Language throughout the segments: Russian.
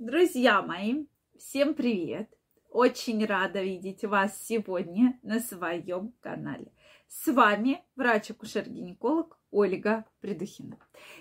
Друзья мои, всем привет! Очень рада видеть вас сегодня на своем канале. С вами врач-акушер-гинеколог Ольга Придухина.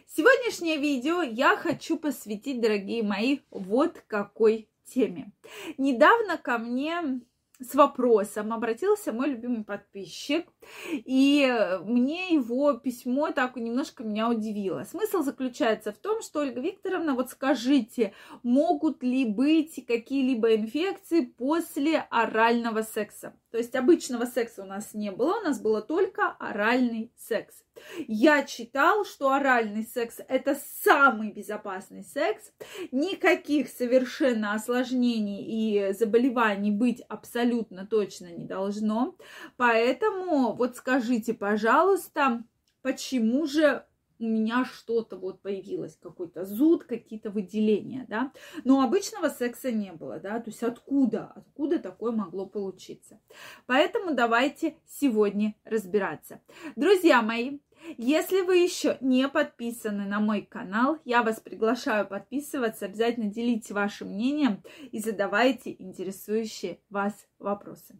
Сегодняшнее видео я хочу посвятить, дорогие мои, вот какой теме. Недавно ко мне с вопросом обратился мой любимый подписчик, и мне его письмо так немножко меня удивило. Смысл заключается в том, что, Ольга Викторовна, вот скажите, могут ли быть какие-либо инфекции после орального секса? То есть обычного секса у нас не было, у нас было только оральный секс. Я читал, что оральный секс это самый безопасный секс. Никаких совершенно осложнений и заболеваний быть абсолютно точно не должно. Поэтому вот скажите, пожалуйста, почему же у меня что-то вот появилось, какой-то зуд, какие-то выделения, да. Но обычного секса не было, да, то есть откуда, откуда такое могло получиться. Поэтому давайте сегодня разбираться. Друзья мои, если вы еще не подписаны на мой канал, я вас приглашаю подписываться, обязательно делитесь вашим мнением и задавайте интересующие вас вопросы.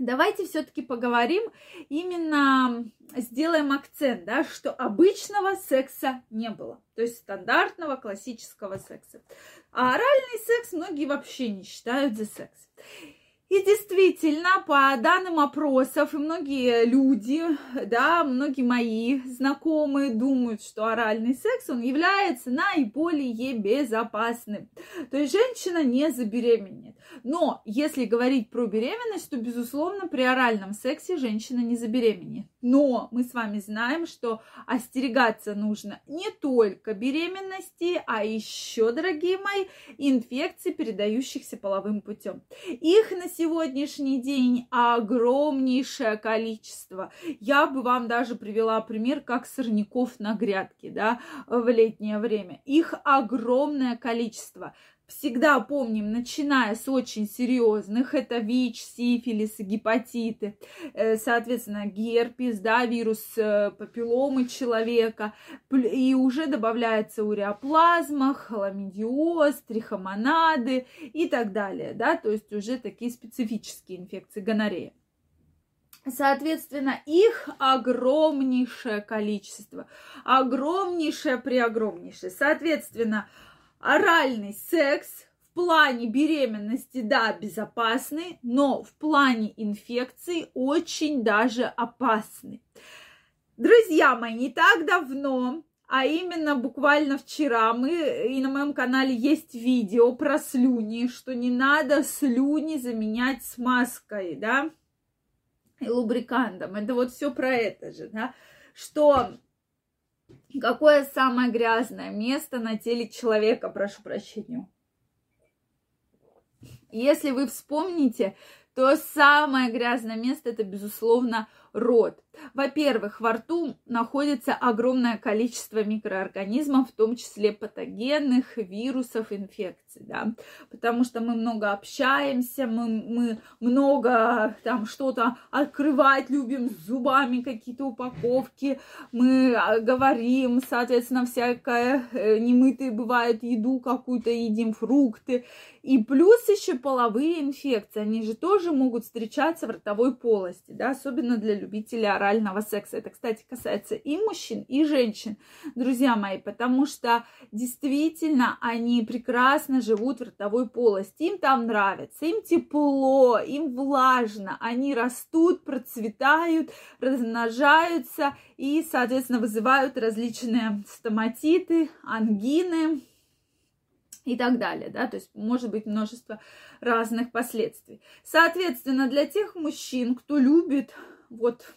Давайте все-таки поговорим, именно сделаем акцент, да, что обычного секса не было, то есть стандартного классического секса. А оральный секс многие вообще не считают за секс. И действительно, по данным опросов, и многие люди, да, многие мои знакомые думают, что оральный секс, он является наиболее безопасным. То есть женщина не забеременеет. Но если говорить про беременность, то, безусловно, при оральном сексе женщина не забеременеет. Но мы с вами знаем, что остерегаться нужно не только беременности, а еще, дорогие мои, инфекций, передающихся половым путем. Их на сегодняшний день огромнейшее количество. Я бы вам даже привела пример, как сорняков на грядке, да, в летнее время. Их огромное количество всегда помним, начиная с очень серьезных, это ВИЧ, сифилис, гепатиты, э, соответственно, герпес, да, вирус э, папилломы человека, и уже добавляется уреоплазма, хламидиоз, трихомонады и так далее, да, то есть уже такие специфические инфекции, гонорея. Соответственно, их огромнейшее количество, огромнейшее преогромнейшее. Соответственно, оральный секс в плане беременности, да, безопасный, но в плане инфекций очень даже опасный. Друзья мои, не так давно, а именно буквально вчера мы, и на моем канале есть видео про слюни, что не надо слюни заменять смазкой, да, и лубрикантом. Это вот все про это же, да, что Какое самое грязное место на теле человека, прошу прощения? Если вы вспомните, то самое грязное место это, безусловно, рот. Во-первых, во рту находится огромное количество микроорганизмов, в том числе патогенных, вирусов, инфекций, да, потому что мы много общаемся, мы, мы много там что-то открывать любим зубами, какие-то упаковки, мы а, говорим, соответственно, всякое э, немытые бывает еду какую-то едим, фрукты, и плюс еще половые инфекции, они же тоже могут встречаться в ротовой полости, да, особенно для любителей орального секса. Это, кстати, касается и мужчин, и женщин, друзья мои, потому что действительно они прекрасно живут в ротовой полости. Им там нравится, им тепло, им влажно, они растут, процветают, размножаются и, соответственно, вызывают различные стоматиты, ангины, и так далее, да, то есть может быть множество разных последствий. Соответственно, для тех мужчин, кто любит вот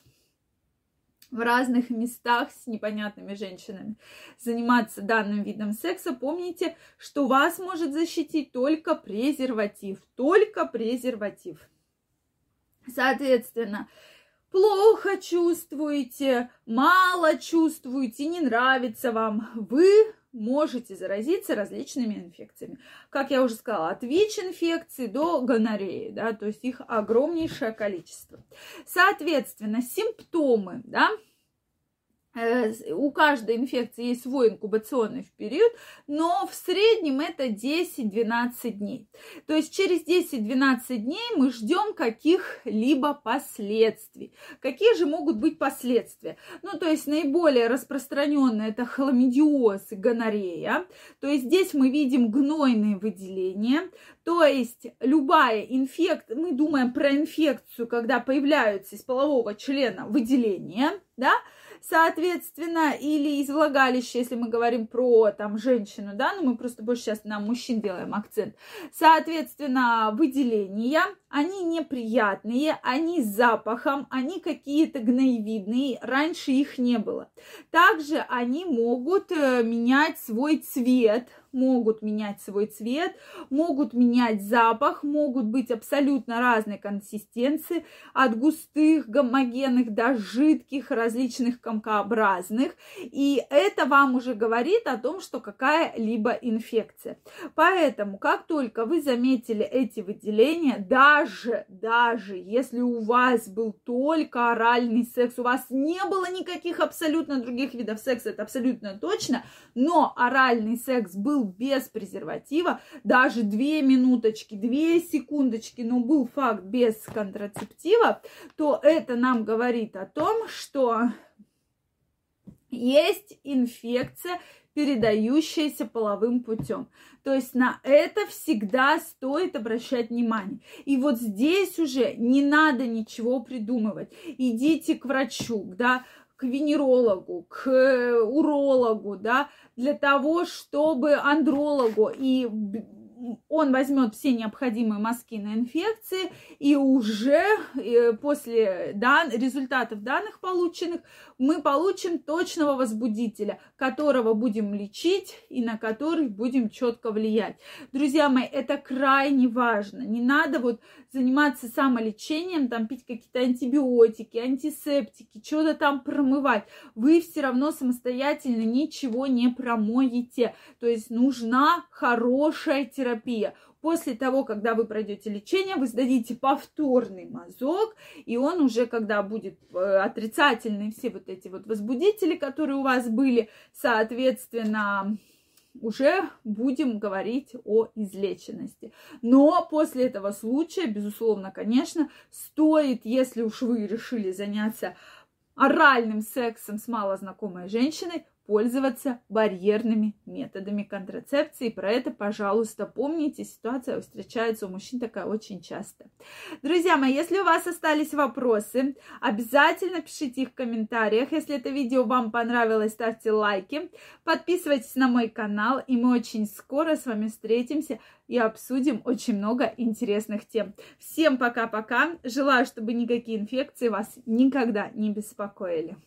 в разных местах с непонятными женщинами заниматься данным видом секса, помните, что вас может защитить только презерватив, только презерватив. Соответственно, плохо чувствуете, мало чувствуете, не нравится вам, вы можете заразиться различными инфекциями. Как я уже сказала, от ВИЧ-инфекции до гонореи, да, то есть их огромнейшее количество. Соответственно, симптомы, да, у каждой инфекции есть свой инкубационный период, но в среднем это 10-12 дней. То есть через 10-12 дней мы ждем каких-либо последствий. Какие же могут быть последствия? Ну, то есть наиболее распространенные это хламидиоз и гонорея. То есть здесь мы видим гнойные выделения. То есть любая инфекция, мы думаем про инфекцию, когда появляются из полового члена выделения, да, соответственно, или из влагалища, если мы говорим про там женщину, да, но мы просто больше сейчас на мужчин делаем акцент. Соответственно, выделения, они неприятные, они с запахом, они какие-то гноевидные, раньше их не было. Также они могут э, менять свой цвет, могут менять свой цвет, могут менять запах, могут быть абсолютно разной консистенции, от густых, гомогенных до жидких, различных комкообразных. И это вам уже говорит о том, что какая-либо инфекция. Поэтому, как только вы заметили эти выделения, даже, даже если у вас был только оральный секс, у вас не было никаких абсолютно других видов секса, это абсолютно точно, но оральный секс был без презерватива, даже две минуточки, две секундочки, но был факт без контрацептива, то это нам говорит о том, что есть инфекция, передающаяся половым путем. То есть на это всегда стоит обращать внимание. И вот здесь уже не надо ничего придумывать. Идите к врачу, да, к венерологу, к э, урологу, да, для того, чтобы андрологу и он возьмет все необходимые мазки на инфекции, и уже э, после дан, результатов данных полученных мы получим точного возбудителя, которого будем лечить и на который будем четко влиять. Друзья мои, это крайне важно. Не надо вот заниматься самолечением, там пить какие-то антибиотики, антисептики, что-то там промывать. Вы все равно самостоятельно ничего не промоете. То есть нужна хорошая терапия. После того, когда вы пройдете лечение, вы сдадите повторный мазок, и он уже, когда будет э, отрицательный, все вот эти вот возбудители, которые у вас были, соответственно, уже будем говорить о излеченности. Но после этого случая, безусловно, конечно, стоит, если уж вы решили заняться оральным сексом с малознакомой женщиной, пользоваться барьерными методами контрацепции. Про это, пожалуйста, помните. Ситуация встречается у мужчин такая очень часто. Друзья мои, если у вас остались вопросы, обязательно пишите их в комментариях. Если это видео вам понравилось, ставьте лайки. Подписывайтесь на мой канал, и мы очень скоро с вами встретимся и обсудим очень много интересных тем. Всем пока-пока. Желаю, чтобы никакие инфекции вас никогда не беспокоили.